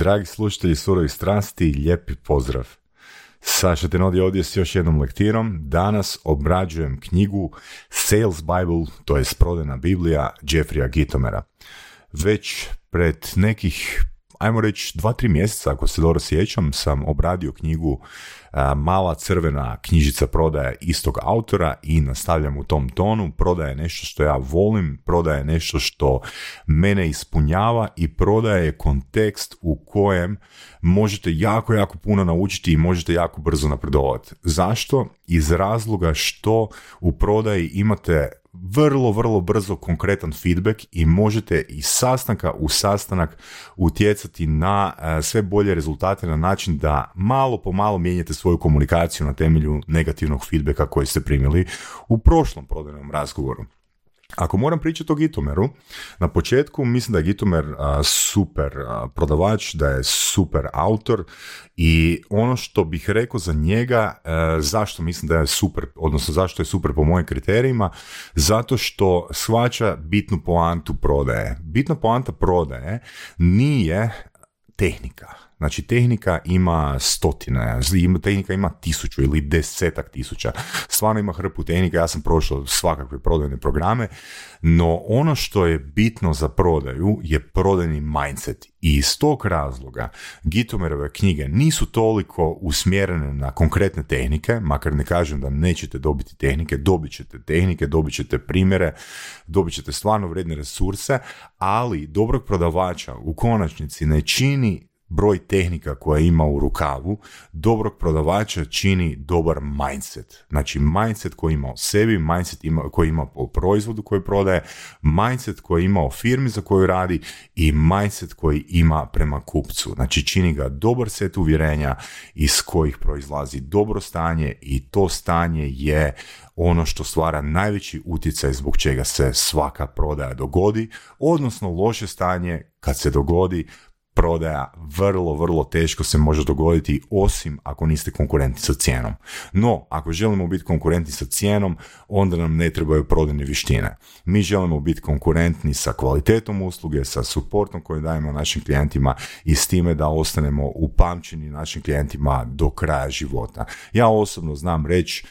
Dragi slušatelji surovih strasti, lijepi pozdrav. Saša Tenodi ovdje s još jednom lektirom. Danas obrađujem knjigu Sales Bible, to je prodana Biblija Jeffrija Gitomera. Već pred nekih ajmo reći, dva, tri mjeseca, ako se dobro sjećam, sam obradio knjigu Mala crvena knjižica prodaje istog autora i nastavljam u tom tonu. Prodaje nešto što ja volim, prodaje nešto što mene ispunjava i prodaje kontekst u kojem možete jako, jako puno naučiti i možete jako brzo napredovati. Zašto? Iz razloga što u prodaji imate vrlo, vrlo brzo konkretan feedback i možete iz sastanka u sastanak utjecati na e, sve bolje rezultate na način da malo po malo mijenjate svoju komunikaciju na temelju negativnog feedbacka koji ste primili u prošlom prodajnom razgovoru. Ako moram pričati o Gitomeru, na početku mislim da je Gitomer super prodavač, da je super autor i ono što bih rekao za njega, e, zašto mislim da je super, odnosno zašto je super po mojim kriterijima, zato što shvaća bitnu poantu prodaje. Bitna poanta prodaje nije tehnika Znači, tehnika ima stotine, tehnika ima tisuću ili desetak tisuća. Stvarno ima hrpu tehnika, ja sam prošao svakakve prodajne programe, no ono što je bitno za prodaju je prodajni mindset. I iz tog razloga Gitomerove knjige nisu toliko usmjerene na konkretne tehnike, makar ne kažem da nećete dobiti tehnike, dobit ćete tehnike, dobit ćete primjere, dobit ćete stvarno vredne resurse, ali dobrog prodavača u konačnici ne čini broj tehnika koja ima u rukavu, dobrog prodavača čini dobar mindset. Znači mindset koji ima o sebi, mindset ima, koji ima o proizvodu koji prodaje, mindset koji ima o firmi za koju radi i mindset koji ima prema kupcu. Znači čini ga dobar set uvjerenja iz kojih proizlazi dobro stanje i to stanje je ono što stvara najveći utjecaj zbog čega se svaka prodaja dogodi, odnosno loše stanje kad se dogodi prodaja vrlo, vrlo teško se može dogoditi osim ako niste konkurenti sa cijenom. No, ako želimo biti konkurentni sa cijenom, onda nam ne trebaju prodajne vještine. Mi želimo biti konkurentni sa kvalitetom usluge, sa suportom koji dajemo našim klijentima i s time da ostanemo upamćeni našim klijentima do kraja života. Ja osobno znam reći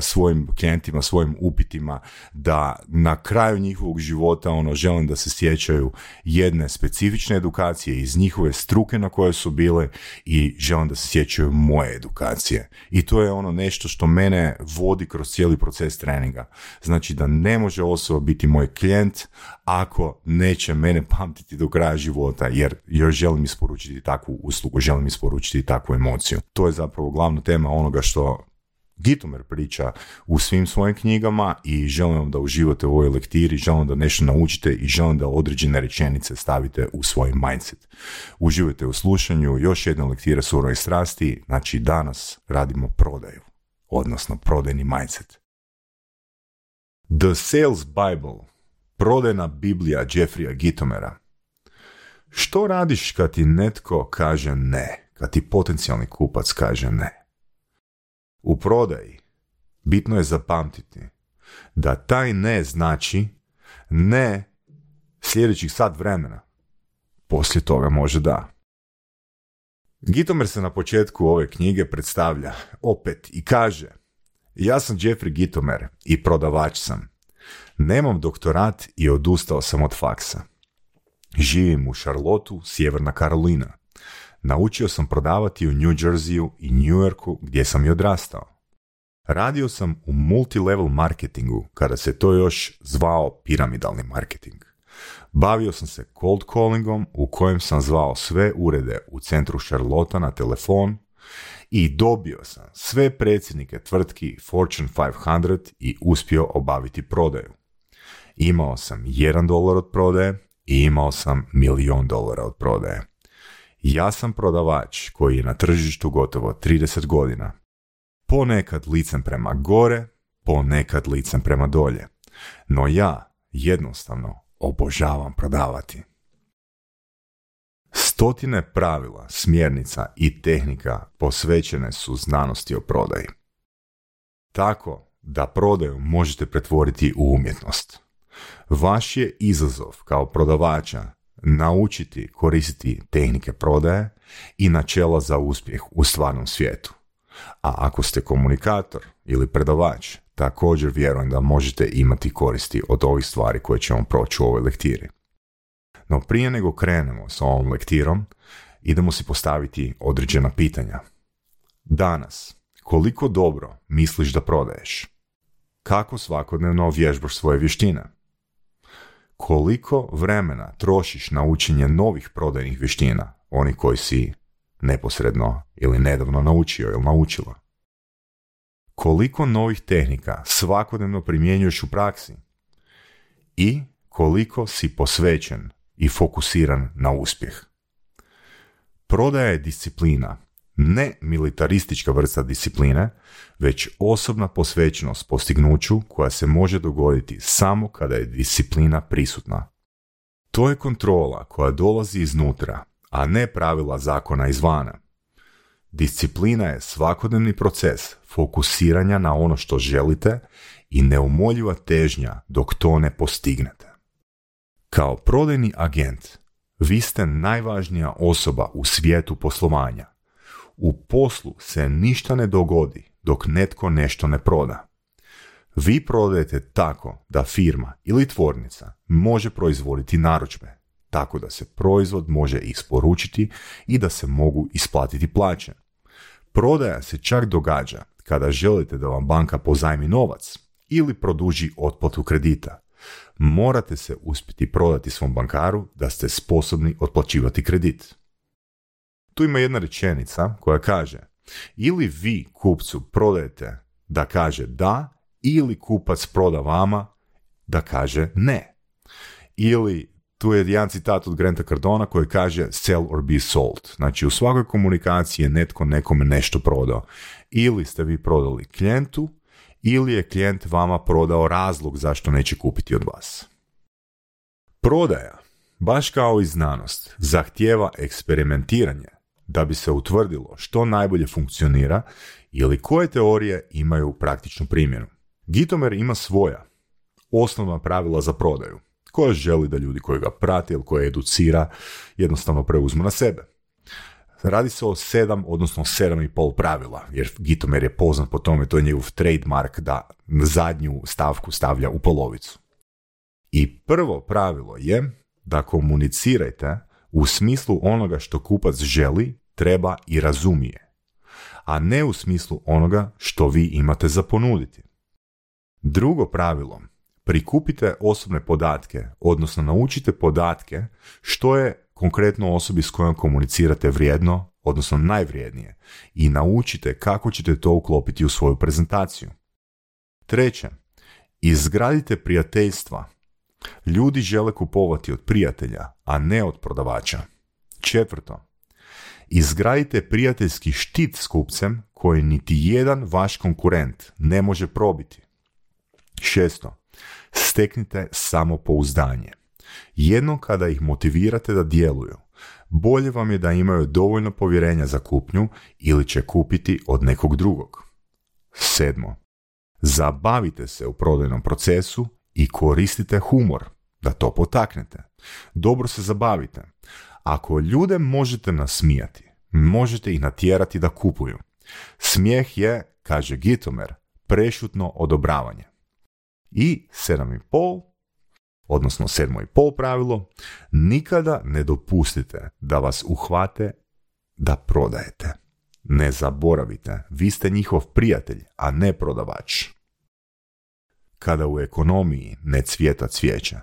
svojim klijentima, svojim upitima da na kraju njihovog života ono želim da se sjećaju jedne specifične edukacije iz njihove struke na koje su bile i želim da se sjećaju moje edukacije. I to je ono nešto što mene vodi kroz cijeli proces treninga. Znači da ne može osoba biti moj klijent ako neće mene pamtiti do kraja života jer još želim isporučiti takvu uslugu, želim isporučiti takvu emociju. To je zapravo glavna tema onoga što Gitomer priča u svim svojim knjigama i želim vam da uživate u ovoj lektiri, želim da nešto naučite i želim da određene rečenice stavite u svoj mindset. Uživajte u slušanju, još jedna lektira surove strasti, znači danas radimo prodaju, odnosno prodajni mindset. The Sales Bible, prodajna Biblija Jeffrija Gitomera. Što radiš kad ti netko kaže ne, kad ti potencijalni kupac kaže ne? U prodaji bitno je zapamtiti da taj ne znači ne sljedećih sat vremena. Poslije toga može da. Gitomer se na početku ove knjige predstavlja opet i kaže Ja sam Jeffrey Gitomer i prodavač sam. Nemam doktorat i odustao sam od faksa. Živim u Charlotteu, Sjeverna Karolina. Naučio sam prodavati u New Jerseyu i New Yorku gdje sam i odrastao. Radio sam u multilevel marketingu kada se to još zvao piramidalni marketing. Bavio sam se cold callingom u kojem sam zvao sve urede u centru Charlotta na telefon i dobio sam sve predsjednike tvrtki Fortune 500 i uspio obaviti prodaju. Imao sam jedan dolar od prodaje i imao sam milion dolara od prodaje. Ja sam prodavač koji je na tržištu gotovo 30 godina. Ponekad licem prema gore, ponekad licem prema dolje. No ja jednostavno obožavam prodavati. Stotine pravila, smjernica i tehnika posvećene su znanosti o prodaji. Tako da prodaju možete pretvoriti u umjetnost. Vaš je izazov kao prodavača naučiti koristiti tehnike prodaje i načela za uspjeh u stvarnom svijetu. A ako ste komunikator ili predavač, također vjerujem da možete imati koristi od ovih stvari koje ćemo proći u ovoj lektiri. No prije nego krenemo s ovom lektirom, idemo si postaviti određena pitanja. Danas, koliko dobro misliš da prodaješ? Kako svakodnevno vježbaš svoje vještine? Koliko vremena trošiš na učenje novih prodajnih vještina, oni koji si neposredno ili nedavno naučio ili naučila? Koliko novih tehnika svakodnevno primjenjuješ u praksi? I koliko si posvećen i fokusiran na uspjeh? Prodaja je disciplina, ne militaristička vrsta discipline, već osobna posvećenost postignuću koja se može dogoditi samo kada je disciplina prisutna. To je kontrola koja dolazi iznutra, a ne pravila zakona izvana. Disciplina je svakodnevni proces fokusiranja na ono što želite i neumoljiva težnja dok to ne postignete. Kao prodajni agent, vi ste najvažnija osoba u svijetu poslovanja. U poslu se ništa ne dogodi dok netko nešto ne proda. Vi prodajete tako da firma ili tvornica može proizvoditi narudžbe, tako da se proizvod može isporučiti i da se mogu isplatiti plaće. Prodaja se čak događa kada želite da vam banka pozajmi novac ili produži otplatu kredita. Morate se uspjeti prodati svom bankaru da ste sposobni otplaćivati kredit. Tu ima jedna rečenica koja kaže ili vi kupcu prodajete da kaže da ili kupac proda vama da kaže ne. Ili tu je jedan citat od Granta Cardona koji kaže sell or be sold. Znači u svakoj komunikaciji je netko nekome nešto prodao. Ili ste vi prodali klijentu ili je klijent vama prodao razlog zašto neće kupiti od vas. Prodaja, baš kao i znanost, zahtijeva eksperimentiranje da bi se utvrdilo što najbolje funkcionira ili koje teorije imaju praktičnu primjenu. Gitomer ima svoja osnovna pravila za prodaju, koja želi da ljudi koji ga prate ili koje educira jednostavno preuzmu na sebe. Radi se o sedam, odnosno sedam i pol pravila, jer Gitomer je poznat po tome, to je njegov trademark da zadnju stavku stavlja u polovicu. I prvo pravilo je da komunicirajte u smislu onoga što kupac želi, treba i razumije, a ne u smislu onoga što vi imate za ponuditi. Drugo pravilo, prikupite osobne podatke, odnosno naučite podatke što je konkretno osobi s kojom komunicirate vrijedno, odnosno najvrijednije, i naučite kako ćete to uklopiti u svoju prezentaciju. Treće, izgradite prijateljstva Ljudi žele kupovati od prijatelja, a ne od prodavača. Četvrto, izgradite prijateljski štit s kupcem koji niti jedan vaš konkurent ne može probiti. Šesto, steknite samopouzdanje. Jedno kada ih motivirate da djeluju, bolje vam je da imaju dovoljno povjerenja za kupnju ili će kupiti od nekog drugog. Sedmo, zabavite se u prodajnom procesu i koristite humor da to potaknete. Dobro se zabavite. Ako ljude možete nasmijati, možete ih natjerati da kupuju. Smijeh je, kaže Gitomer, prešutno odobravanje. I pol, odnosno pol pravilo, nikada ne dopustite da vas uhvate da prodajete. Ne zaboravite, vi ste njihov prijatelj, a ne prodavač kada u ekonomiji ne cvjeta cvijeća.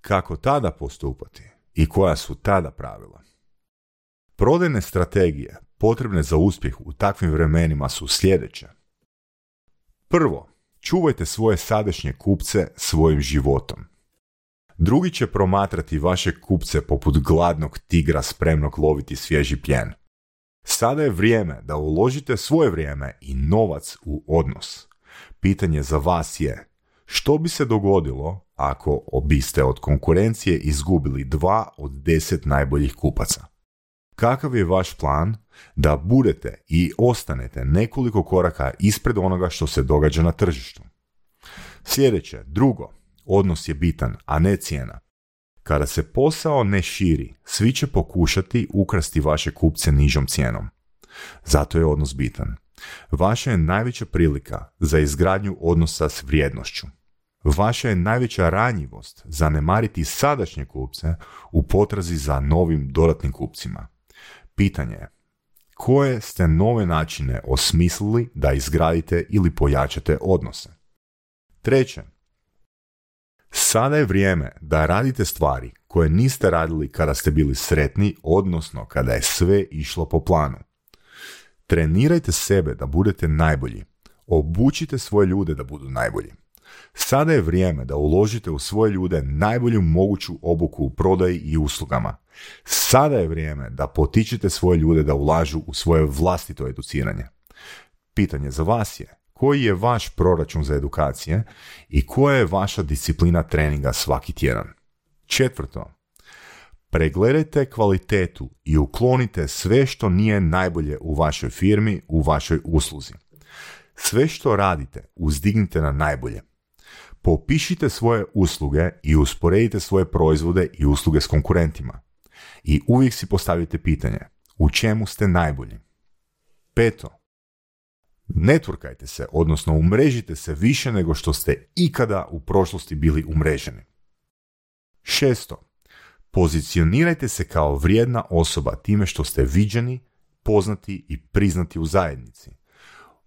Kako tada postupati i koja su tada pravila? Prodajne strategije potrebne za uspjeh u takvim vremenima su sljedeće. Prvo, čuvajte svoje sadašnje kupce svojim životom. Drugi će promatrati vaše kupce poput gladnog tigra spremnog loviti svježi pljen. Sada je vrijeme da uložite svoje vrijeme i novac u odnos. Pitanje za vas je što bi se dogodilo ako biste od konkurencije izgubili dva od deset najboljih kupaca? Kakav je vaš plan da budete i ostanete nekoliko koraka ispred onoga što se događa na tržištu? Sljedeće, drugo, odnos je bitan, a ne cijena. Kada se posao ne širi, svi će pokušati ukrasti vaše kupce nižom cijenom. Zato je odnos bitan. Vaša je najveća prilika za izgradnju odnosa s vrijednošću. Vaša je najveća ranjivost zanemariti sadašnje kupce u potrazi za novim dodatnim kupcima. Pitanje je, koje ste nove načine osmislili da izgradite ili pojačate odnose? Treće, sada je vrijeme da radite stvari koje niste radili kada ste bili sretni, odnosno kada je sve išlo po planu. Trenirajte sebe da budete najbolji. Obučite svoje ljude da budu najbolji. Sada je vrijeme da uložite u svoje ljude najbolju moguću obuku u prodaji i uslugama. Sada je vrijeme da potičete svoje ljude da ulažu u svoje vlastito educiranje. Pitanje za vas je, koji je vaš proračun za edukacije i koja je vaša disciplina treninga svaki tjedan? Četvrto, pregledajte kvalitetu i uklonite sve što nije najbolje u vašoj firmi, u vašoj usluzi. Sve što radite uzdignite na najbolje. Popišite svoje usluge i usporedite svoje proizvode i usluge s konkurentima. I uvijek si postavite pitanje, u čemu ste najbolji? Peto, networkajte se, odnosno umrežite se više nego što ste ikada u prošlosti bili umreženi. Šesto, pozicionirajte se kao vrijedna osoba time što ste viđeni, poznati i priznati u zajednici.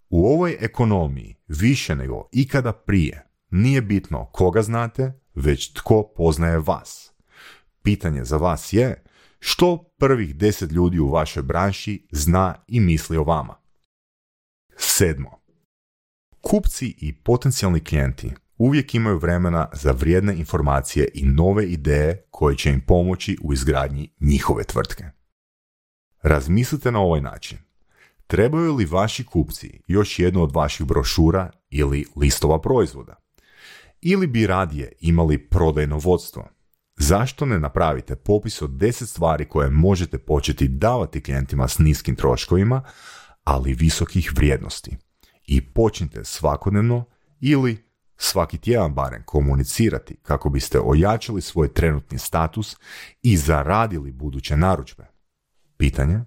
U ovoj ekonomiji više nego ikada prije nije bitno koga znate, već tko poznaje vas. Pitanje za vas je što prvih deset ljudi u vašoj branši zna i misli o vama. Sedmo. Kupci i potencijalni klijenti uvijek imaju vremena za vrijedne informacije i nove ideje koje će im pomoći u izgradnji njihove tvrtke. Razmislite na ovaj način. Trebaju li vaši kupci još jednu od vaših brošura ili listova proizvoda? Ili bi radije imali prodajno vodstvo? Zašto ne napravite popis od 10 stvari koje možete početi davati klijentima s niskim troškovima, ali visokih vrijednosti? I počnite svakodnevno ili svaki tjedan barem komunicirati kako biste ojačali svoj trenutni status i zaradili buduće narudžbe. Pitanje?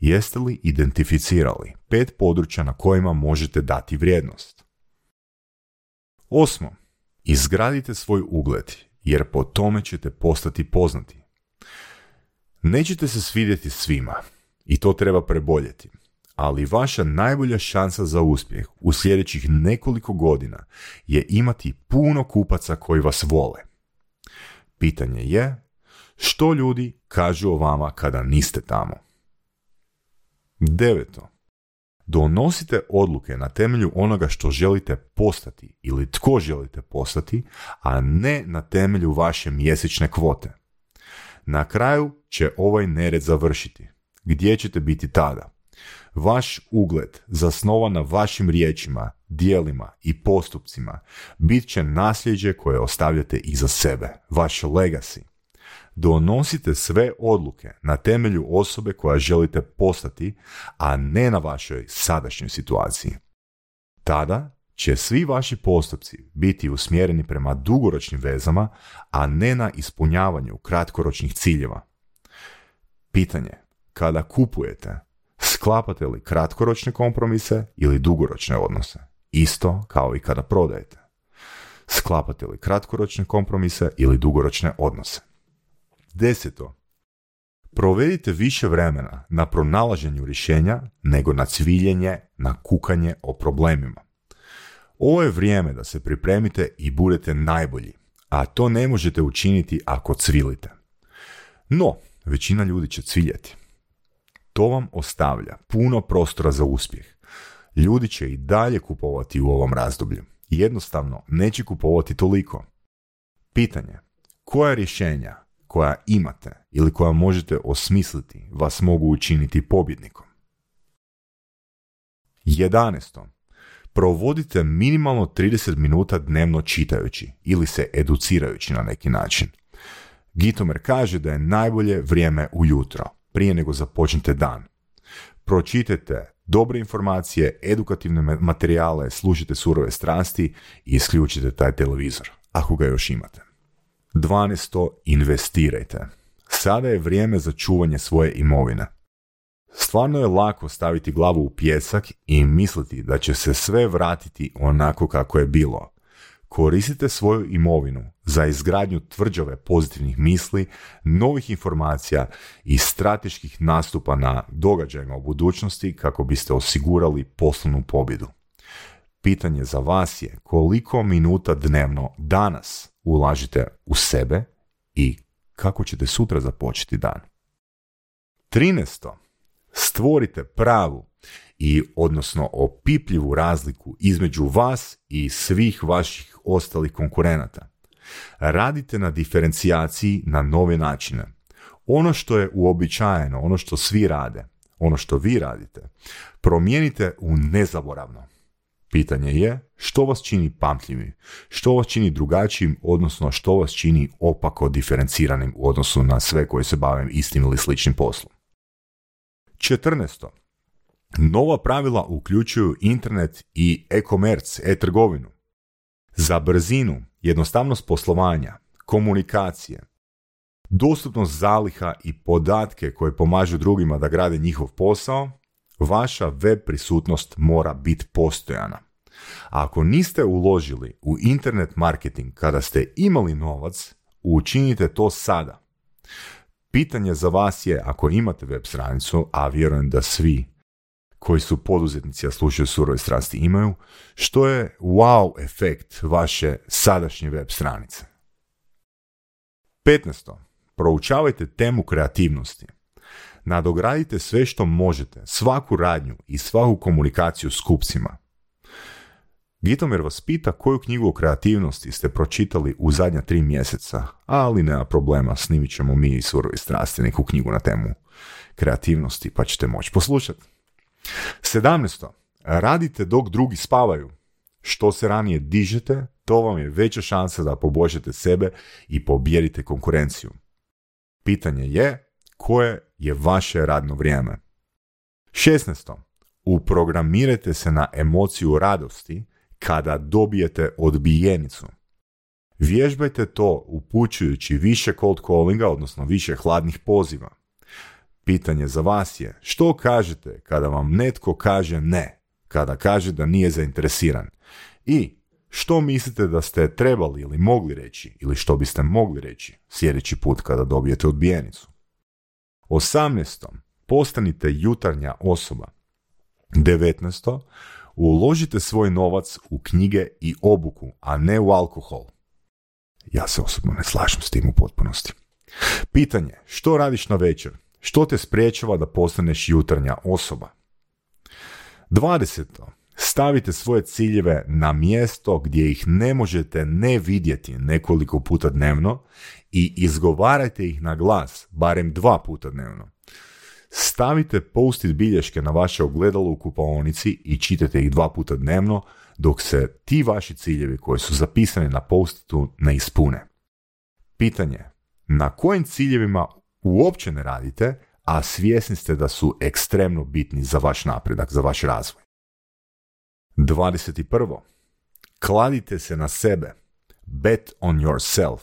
Jeste li identificirali pet područja na kojima možete dati vrijednost? Osmo. Izgradite svoj ugled, jer po tome ćete postati poznati. Nećete se svidjeti svima i to treba preboljeti ali vaša najbolja šansa za uspjeh u sljedećih nekoliko godina je imati puno kupaca koji vas vole. Pitanje je, što ljudi kažu o vama kada niste tamo? Deveto. Donosite odluke na temelju onoga što želite postati ili tko želite postati, a ne na temelju vaše mjesečne kvote. Na kraju će ovaj nered završiti. Gdje ćete biti tada? Vaš ugled, zasnovan na vašim riječima, dijelima i postupcima, bit će nasljeđe koje ostavljate iza sebe, vaš legacy. Donosite sve odluke na temelju osobe koja želite postati, a ne na vašoj sadašnjoj situaciji. Tada će svi vaši postupci biti usmjereni prema dugoročnim vezama, a ne na ispunjavanju kratkoročnih ciljeva. Pitanje, kada kupujete, Sklapate li kratkoročne kompromise ili dugoročne odnose? Isto kao i kada prodajete. Sklapate li kratkoročne kompromise ili dugoročne odnose? Deseto. Provedite više vremena na pronalaženju rješenja nego na cviljenje, na kukanje o problemima. Ovo je vrijeme da se pripremite i budete najbolji, a to ne možete učiniti ako cvilite. No, većina ljudi će cviljeti. To vam ostavlja puno prostora za uspjeh. Ljudi će i dalje kupovati u ovom razdoblju. Jednostavno, neće kupovati toliko. Pitanje, koja rješenja koja imate ili koja možete osmisliti vas mogu učiniti pobjednikom? 11. Provodite minimalno 30 minuta dnevno čitajući ili se educirajući na neki način. Gitomer kaže da je najbolje vrijeme ujutro prije nego započnete dan. Pročitajte dobre informacije, edukativne materijale, slušajte surove strasti i isključite taj televizor, ako ga još imate. 12. Investirajte. Sada je vrijeme za čuvanje svoje imovine. Stvarno je lako staviti glavu u pjesak i misliti da će se sve vratiti onako kako je bilo. Koristite svoju imovinu za izgradnju tvrđave pozitivnih misli, novih informacija i strateških nastupa na događajima u budućnosti kako biste osigurali poslovnu pobjedu. Pitanje za vas je koliko minuta dnevno danas ulažite u sebe i kako ćete sutra započeti dan. 13. Stvorite pravu i odnosno opipljivu razliku između vas i svih vaših ostalih konkurenata. Radite na diferencijaciji na nove načine. Ono što je uobičajeno, ono što svi rade, ono što vi radite, promijenite u nezaboravno. Pitanje je što vas čini pamtljivim, što vas čini drugačijim, odnosno što vas čini opako diferenciranim u odnosu na sve koji se bavim istim ili sličnim poslom. 14. Nova pravila uključuju internet i e-commerce, e-trgovinu. Za brzinu, jednostavnost poslovanja, komunikacije, dostupnost zaliha i podatke koje pomažu drugima da grade njihov posao, vaša web prisutnost mora biti postojana. A ako niste uložili u internet marketing kada ste imali novac, učinite to sada. Pitanje za vas je, ako imate web stranicu, a vjerujem da svi koji su poduzetnici, a slušaju surove strasti imaju, što je wow efekt vaše sadašnje web stranice. 15. Proučavajte temu kreativnosti. Nadogradite sve što možete, svaku radnju i svaku komunikaciju s kupcima. Gitomir vas pita koju knjigu o kreativnosti ste pročitali u zadnja tri mjeseca, ali nema problema, snimit ćemo mi i surovi strasti neku knjigu na temu kreativnosti, pa ćete moći poslušati. 17. Radite dok drugi spavaju. Što se ranije dižete, to vam je veća šansa da poboljšate sebe i pobjedite konkurenciju. Pitanje je koje je vaše radno vrijeme. 16. Uprogramirajte se na emociju radosti kada dobijete odbijenicu. Vježbajte to upućujući više cold callinga, odnosno više hladnih poziva. Pitanje za vas je, što kažete kada vam netko kaže ne, kada kaže da nije zainteresiran? I što mislite da ste trebali ili mogli reći, ili što biste mogli reći sljedeći put kada dobijete odbijenicu? 18. Postanite jutarnja osoba. 19. Uložite svoj novac u knjige i obuku, a ne u alkohol. Ja se osobno ne slažem s tim u potpunosti. Pitanje, što radiš na večer? Što te spriječava da postaneš jutarnja osoba? 20. Stavite svoje ciljeve na mjesto gdje ih ne možete ne vidjeti nekoliko puta dnevno i izgovarajte ih na glas barem dva puta dnevno. Stavite post bilješke na vaše ogledalo u kupaonici i čitate ih dva puta dnevno dok se ti vaši ciljevi koji su zapisani na postitu ne ispune. Pitanje, na kojim ciljevima uopće ne radite, a svjesni ste da su ekstremno bitni za vaš napredak, za vaš razvoj. 21. Kladite se na sebe. Bet on yourself.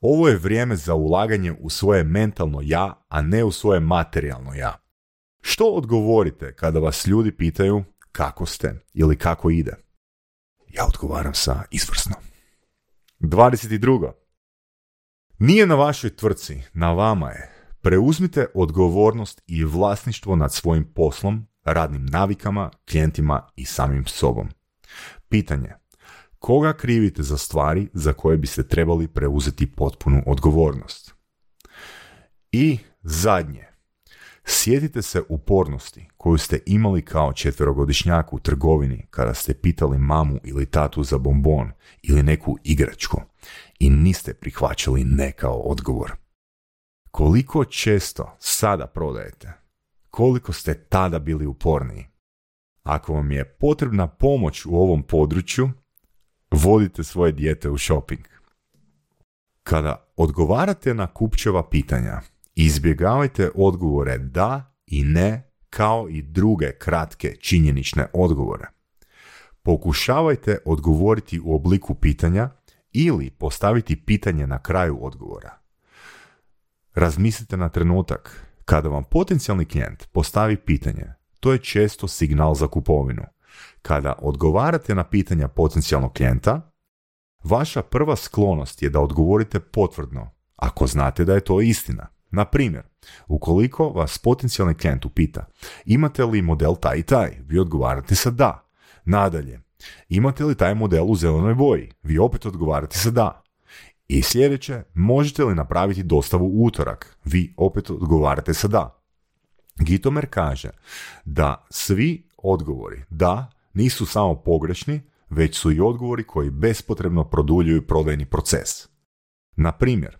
Ovo je vrijeme za ulaganje u svoje mentalno ja, a ne u svoje materijalno ja. Što odgovorite kada vas ljudi pitaju kako ste ili kako ide? Ja odgovaram sa izvrsno. 22. Nije na vašoj tvrci, na vama je. Preuzmite odgovornost i vlasništvo nad svojim poslom, radnim navikama, klijentima i samim sobom. Pitanje. Koga krivite za stvari za koje biste trebali preuzeti potpunu odgovornost? I zadnje. Sjetite se upornosti koju ste imali kao četverogodišnjak u trgovini kada ste pitali mamu ili tatu za bombon ili neku igračku i niste prihvaćali ne kao odgovor. Koliko često sada prodajete? Koliko ste tada bili uporniji? Ako vam je potrebna pomoć u ovom području, vodite svoje dijete u shopping. Kada odgovarate na kupčeva pitanja, izbjegavajte odgovore da i ne kao i druge kratke činjenične odgovore. Pokušavajte odgovoriti u obliku pitanja ili postaviti pitanje na kraju odgovora. Razmislite na trenutak kada vam potencijalni klijent postavi pitanje, to je često signal za kupovinu. Kada odgovarate na pitanja potencijalnog klijenta, vaša prva sklonost je da odgovorite potvrdno, ako znate da je to istina. Na primjer, ukoliko vas potencijalni klijent upita imate li model taj i taj, vi odgovarate sa da. Nadalje, imate li taj model u zelenoj boji, vi opet odgovarate sa da. I sljedeće, možete li napraviti dostavu u utorak, vi opet odgovarate sa da. Gitomer kaže da svi odgovori da nisu samo pogrešni, već su i odgovori koji bespotrebno produljuju prodajni proces. Na primjer,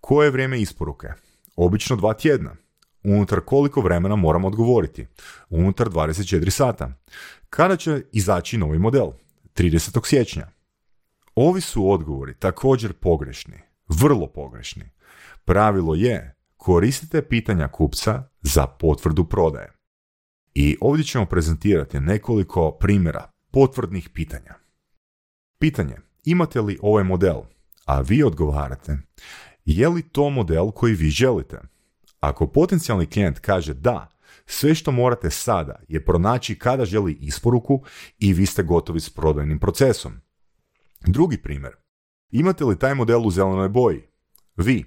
koje je vrijeme isporuke? Obično dva tjedna. Unutar koliko vremena moram odgovoriti? Unutar 24 sata. Kada će izaći novi model? 30. siječnja. Ovi su odgovori također pogrešni, vrlo pogrešni. Pravilo je koristite pitanja kupca za potvrdu prodaje. I ovdje ćemo prezentirati nekoliko primjera potvrdnih pitanja. Pitanje, imate li ovaj model? A vi odgovarate, je li to model koji vi želite? Ako potencijalni klijent kaže da, sve što morate sada je pronaći kada želi isporuku i vi ste gotovi s prodajnim procesom. Drugi primjer. Imate li taj model u zelenoj boji? Vi.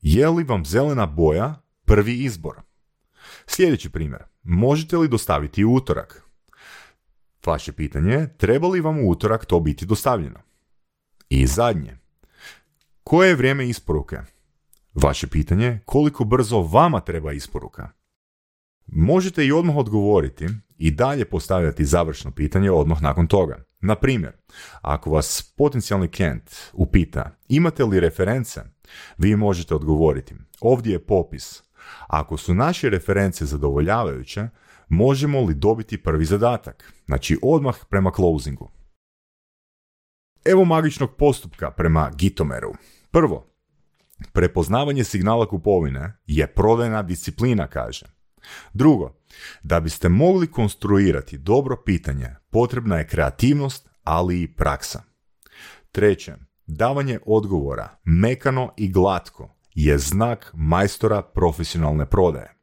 Je li vam zelena boja prvi izbor? Sljedeći primjer. Možete li dostaviti u utorak? Vaše pitanje je, treba li vam u utorak to biti dostavljeno? I zadnje. Koje je vrijeme isporuke? Vaše pitanje je koliko brzo vama treba isporuka? Možete i odmah odgovoriti i dalje postavljati završno pitanje odmah nakon toga. Na primjer, ako vas potencijalni klijent upita imate li reference, vi možete odgovoriti ovdje je popis. Ako su naše reference zadovoljavajuće, možemo li dobiti prvi zadatak? Znači odmah prema closingu. Evo magičnog postupka prema Gitomeru. Prvo, prepoznavanje signala kupovine je prodajna disciplina, kaže. Drugo, da biste mogli konstruirati dobro pitanje, potrebna je kreativnost, ali i praksa. Treće, davanje odgovora, mekano i glatko, je znak majstora profesionalne prodaje.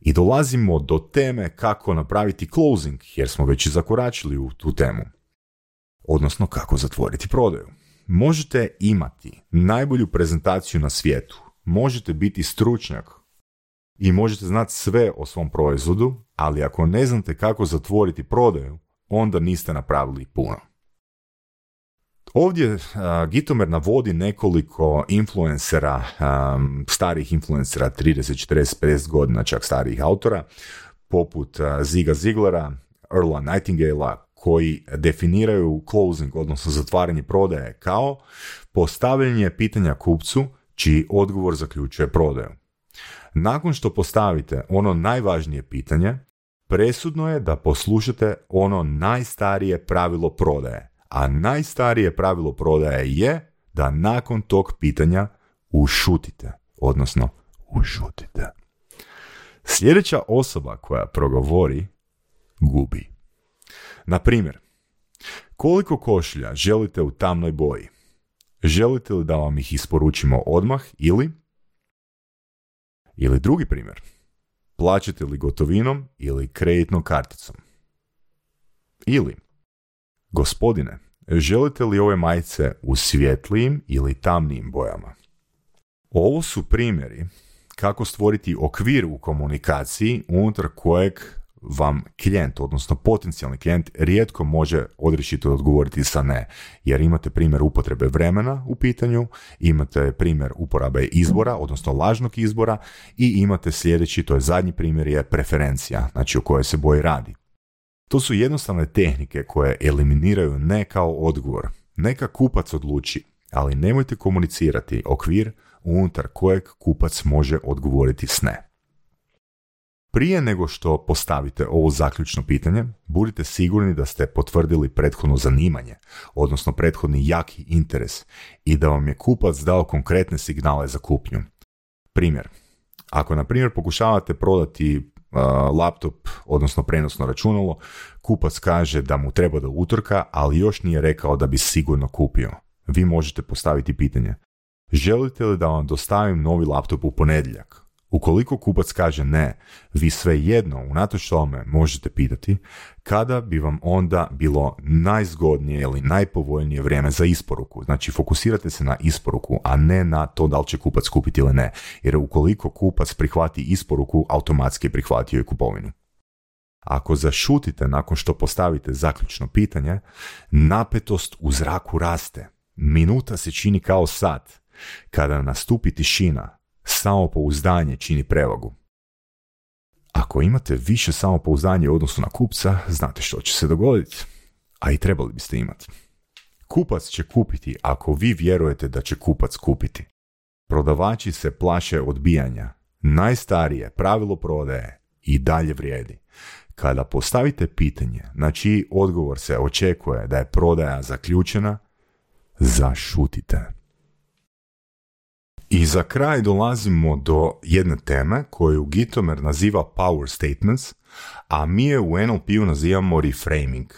I dolazimo do teme kako napraviti closing, jer smo već i zakoračili u tu temu. Odnosno kako zatvoriti prodaju. Možete imati najbolju prezentaciju na svijetu, možete biti stručnjak i možete znati sve o svom proizvodu, ali ako ne znate kako zatvoriti prodaju, onda niste napravili puno. Ovdje uh, Gitomer navodi nekoliko influencera, um, starih influencera, 30, 40, 50 godina čak starih autora, poput uh, Ziga Ziglera, Earla Nightingalea, koji definiraju closing, odnosno zatvaranje prodaje, kao postavljanje pitanja kupcu čiji odgovor zaključuje prodaju. Nakon što postavite ono najvažnije pitanje, presudno je da poslušate ono najstarije pravilo prodaje, a najstarije pravilo prodaje je da nakon tog pitanja ušutite, odnosno ušutite. Sljedeća osoba koja progovori gubi. Na primjer, koliko košlja želite u tamnoj boji? Želite li da vam ih isporučimo odmah ili ili drugi primjer, plaćate li gotovinom ili kreditnom karticom? Ili, gospodine, želite li ove majice u svjetlijim ili tamnijim bojama? Ovo su primjeri kako stvoriti okvir u komunikaciji unutar kojeg vam klijent, odnosno potencijalni klijent, rijetko može odrešito odgovoriti sa ne. Jer imate primjer upotrebe vremena u pitanju, imate primjer uporabe izbora, odnosno lažnog izbora i imate sljedeći, to je zadnji primjer, je preferencija, znači o kojoj se boji radi. To su jednostavne tehnike koje eliminiraju ne kao odgovor. Neka kupac odluči, ali nemojte komunicirati okvir unutar kojeg kupac može odgovoriti s ne. Prije nego što postavite ovo zaključno pitanje, budite sigurni da ste potvrdili prethodno zanimanje, odnosno prethodni jaki interes i da vam je kupac dao konkretne signale za kupnju. Primjer, ako na primjer pokušavate prodati laptop, odnosno prenosno računalo, kupac kaže da mu treba do utorka, ali još nije rekao da bi sigurno kupio. Vi možete postaviti pitanje. Želite li da vam dostavim novi laptop u ponedjeljak? Ukoliko kupac kaže ne, vi svejedno, unatoč tome, možete pitati kada bi vam onda bilo najzgodnije ili najpovoljnije vrijeme za isporuku. Znači, fokusirate se na isporuku, a ne na to da li će kupac kupiti ili ne. Jer ukoliko kupac prihvati isporuku, automatski prihvatio je kupovinu. Ako zašutite nakon što postavite zaključno pitanje, napetost u zraku raste. Minuta se čini kao sat. Kada nastupi tišina, samopouzdanje čini prevagu. Ako imate više samopouzdanje u odnosu na kupca, znate što će se dogoditi, a i trebali biste imati. Kupac će kupiti ako vi vjerujete da će kupac kupiti. Prodavači se plaše odbijanja. Najstarije pravilo prodaje i dalje vrijedi. Kada postavite pitanje na čiji odgovor se očekuje da je prodaja zaključena, zašutite. I za kraj dolazimo do jedne teme koju Gitomer naziva power statements, a mi je u NLP-u nazivamo reframing.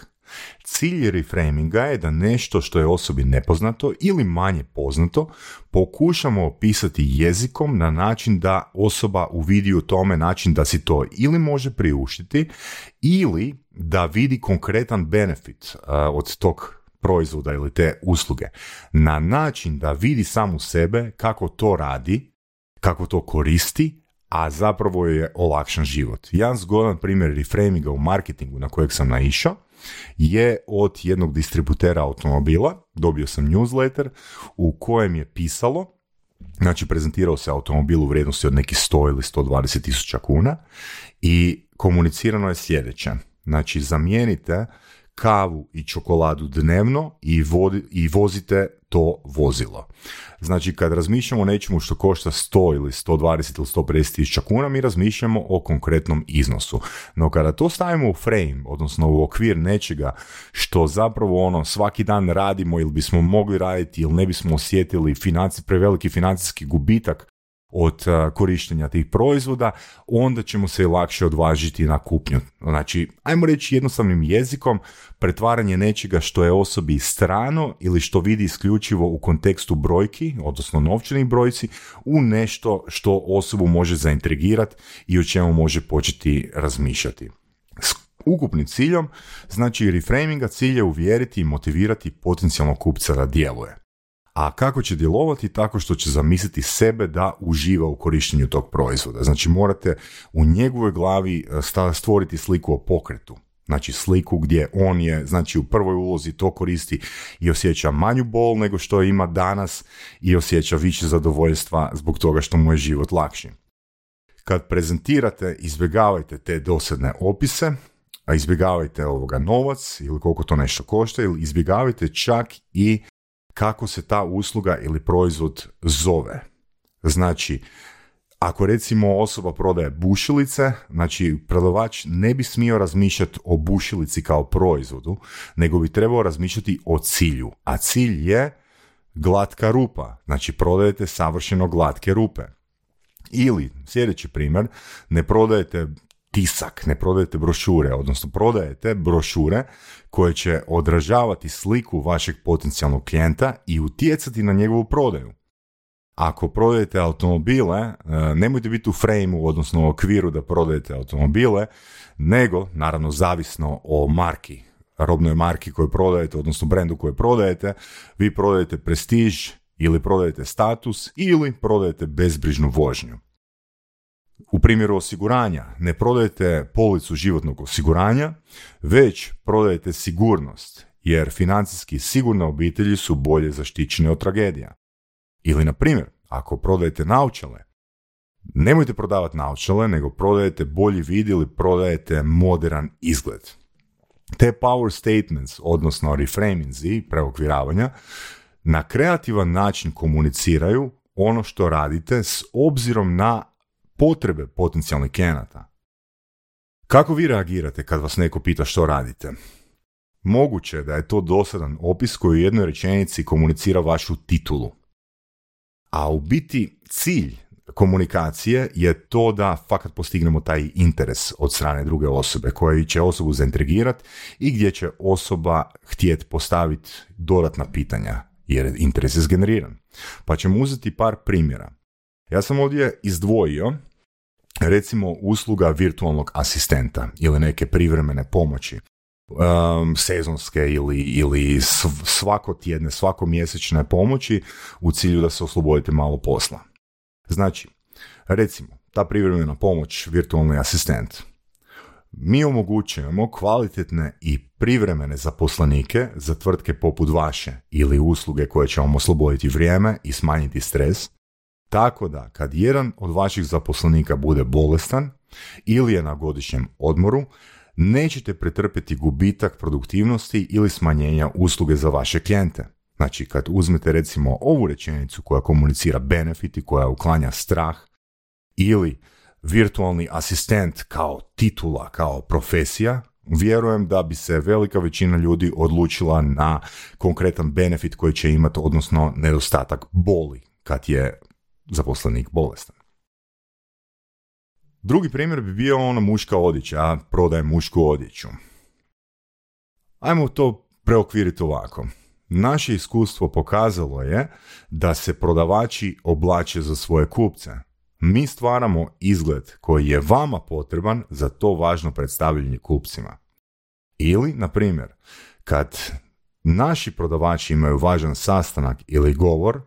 Cilj reframinga je da nešto što je osobi nepoznato ili manje poznato pokušamo opisati jezikom na način da osoba uvidi u tome način da si to ili može priuštiti ili da vidi konkretan benefit od tog proizvoda ili te usluge na način da vidi samu sebe kako to radi, kako to koristi, a zapravo je olakšan život. Jedan zgodan primjer reframinga u marketingu na kojeg sam naišao je od jednog distributera automobila, dobio sam newsletter u kojem je pisalo, znači prezentirao se automobil u vrijednosti od nekih 100 ili 120 tisuća kuna i komunicirano je sljedeće. Znači zamijenite kavu i čokoladu dnevno i, i vozite to vozilo. Znači, kad razmišljamo o nečemu što košta 100 ili 120 ili 150 tisuća kuna, mi razmišljamo o konkretnom iznosu. No, kada to stavimo u frame, odnosno u okvir nečega što zapravo ono svaki dan radimo ili bismo mogli raditi ili ne bismo osjetili financi, preveliki financijski gubitak od korištenja tih proizvoda, onda ćemo se lakše odvažiti na kupnju. Znači, ajmo reći jednostavnim jezikom, pretvaranje nečega što je osobi strano ili što vidi isključivo u kontekstu brojki, odnosno novčanih brojci, u nešto što osobu može zaintrigirati i o čemu može početi razmišljati. S ukupnim ciljom, znači reframinga, cilj je uvjeriti i motivirati potencijalnog kupca da djeluje. A kako će djelovati? Tako što će zamisliti sebe da uživa u korištenju tog proizvoda. Znači morate u njegovoj glavi e, stvoriti sliku o pokretu. Znači sliku gdje on je, znači u prvoj ulozi to koristi i osjeća manju bol nego što ima danas i osjeća više zadovoljstva zbog toga što mu je život lakši. Kad prezentirate, izbjegavajte te dosadne opise, a izbjegavajte ovoga novac ili koliko to nešto košta ili izbjegavajte čak i kako se ta usluga ili proizvod zove. Znači, ako recimo osoba prodaje bušilice, znači prodavač ne bi smio razmišljati o bušilici kao proizvodu, nego bi trebao razmišljati o cilju. A cilj je glatka rupa, znači prodajete savršeno glatke rupe. Ili, sljedeći primjer, ne prodajete tisak, ne prodajete brošure, odnosno prodajete brošure koje će odražavati sliku vašeg potencijalnog klijenta i utjecati na njegovu prodaju. Ako prodajete automobile, e, nemojte biti u frejmu, odnosno u okviru da prodajete automobile, nego, naravno, zavisno o marki, robnoj marki koju prodajete, odnosno brendu koju prodajete, vi prodajete prestiž ili prodajete status ili prodajete bezbrižnu vožnju. U primjeru osiguranja ne prodajete policu životnog osiguranja, već prodajete sigurnost, jer financijski sigurne obitelji su bolje zaštićene od tragedija. Ili, na primjer, ako prodajete naučale, nemojte prodavati naučale, nego prodajete bolji vid ili prodajete modern izgled. Te power statements, odnosno reframings i preokviravanja, na kreativan način komuniciraju ono što radite s obzirom na potrebe potencijalnih klijenata. Kako vi reagirate kad vas neko pita što radite? Moguće da je to dosadan opis koji u jednoj rečenici komunicira vašu titulu. A u biti cilj komunikacije je to da fakat postignemo taj interes od strane druge osobe koji će osobu zaintrigirati i gdje će osoba htjeti postaviti dodatna pitanja jer interes je zgeneriran. Pa ćemo uzeti par primjera. Ja sam ovdje izdvojio recimo usluga virtualnog asistenta ili neke privremene pomoći um, sezonske ili, ili svakotjedne, svakomjesečne pomoći u cilju da se oslobodite malo posla. Znači, recimo, ta privremena pomoć, virtualni asistent, mi omogućujemo kvalitetne i privremene zaposlenike za tvrtke poput vaše ili usluge koje će vam osloboditi vrijeme i smanjiti stres, tako da kad jedan od vaših zaposlenika bude bolestan ili je na godišnjem odmoru, nećete pretrpjeti gubitak produktivnosti ili smanjenja usluge za vaše klijente. Znači, kad uzmete recimo ovu rečenicu koja komunicira benefiti, koja uklanja strah, ili virtualni asistent kao titula, kao profesija, vjerujem da bi se velika većina ljudi odlučila na konkretan benefit koji će imati, odnosno nedostatak boli kad je zaposlenik bolestan. Drugi primjer bi bio ono muška odjeća, prodaje mušku odjeću. Ajmo to preokviriti ovako. Naše iskustvo pokazalo je da se prodavači oblače za svoje kupce. Mi stvaramo izgled koji je vama potreban za to važno predstavljanje kupcima. Ili, na primjer, kad naši prodavači imaju važan sastanak ili govor,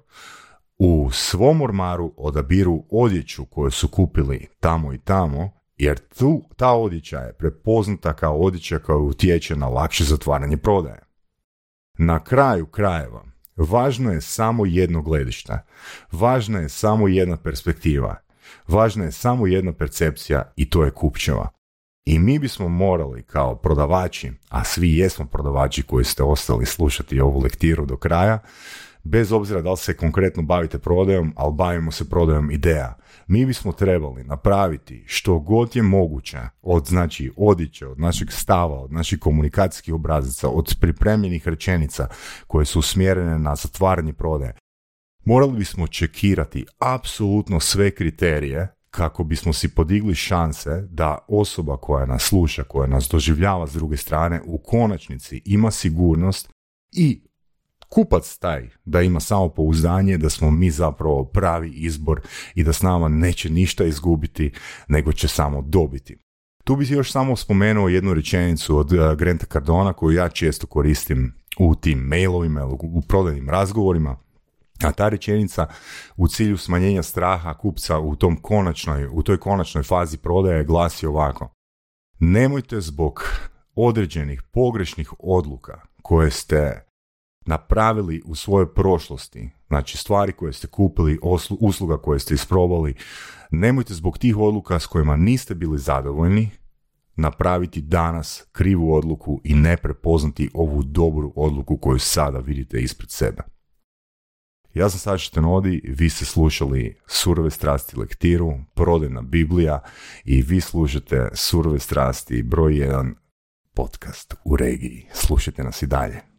u svom ormaru odabiru odjeću koju su kupili tamo i tamo, jer tu ta odjeća je prepoznata kao odjeća koja utječe na lakše zatvaranje prodaje. Na kraju krajeva, važno je samo jedno gledište, važna je samo jedna perspektiva, važna je samo jedna percepcija i to je kupčeva. I mi bismo morali kao prodavači, a svi jesmo prodavači koji ste ostali slušati ovu lektiru do kraja, bez obzira da li se konkretno bavite prodajom, ali bavimo se prodajom ideja. Mi bismo trebali napraviti što god je moguće od znači odiće, od našeg stava, od naših komunikacijskih obrazaca, od pripremljenih rečenica koje su usmjerene na zatvaranje prodaje. Morali bismo čekirati apsolutno sve kriterije kako bismo si podigli šanse da osoba koja nas sluša, koja nas doživljava s druge strane, u konačnici ima sigurnost i kupac taj da ima samo pouzdanje da smo mi zapravo pravi izbor i da s nama neće ništa izgubiti nego će samo dobiti. Tu bih još samo spomenuo jednu rečenicu od uh, Granta Cardona koju ja često koristim u tim mailovima, u prodajnim razgovorima, a ta rečenica u cilju smanjenja straha kupca u, tom konačnoj, u toj konačnoj fazi prodaje glasi ovako. Nemojte zbog određenih pogrešnih odluka koje ste napravili u svojoj prošlosti, znači stvari koje ste kupili, usluga koje ste isprobali, nemojte zbog tih odluka s kojima niste bili zadovoljni napraviti danas krivu odluku i ne prepoznati ovu dobru odluku koju sada vidite ispred sebe. Ja sam Saša Tenodi, vi ste slušali Surove strasti lektiru, prodajna Biblija i vi slušate Surove strasti broj 1 podcast u regiji. Slušajte nas i dalje.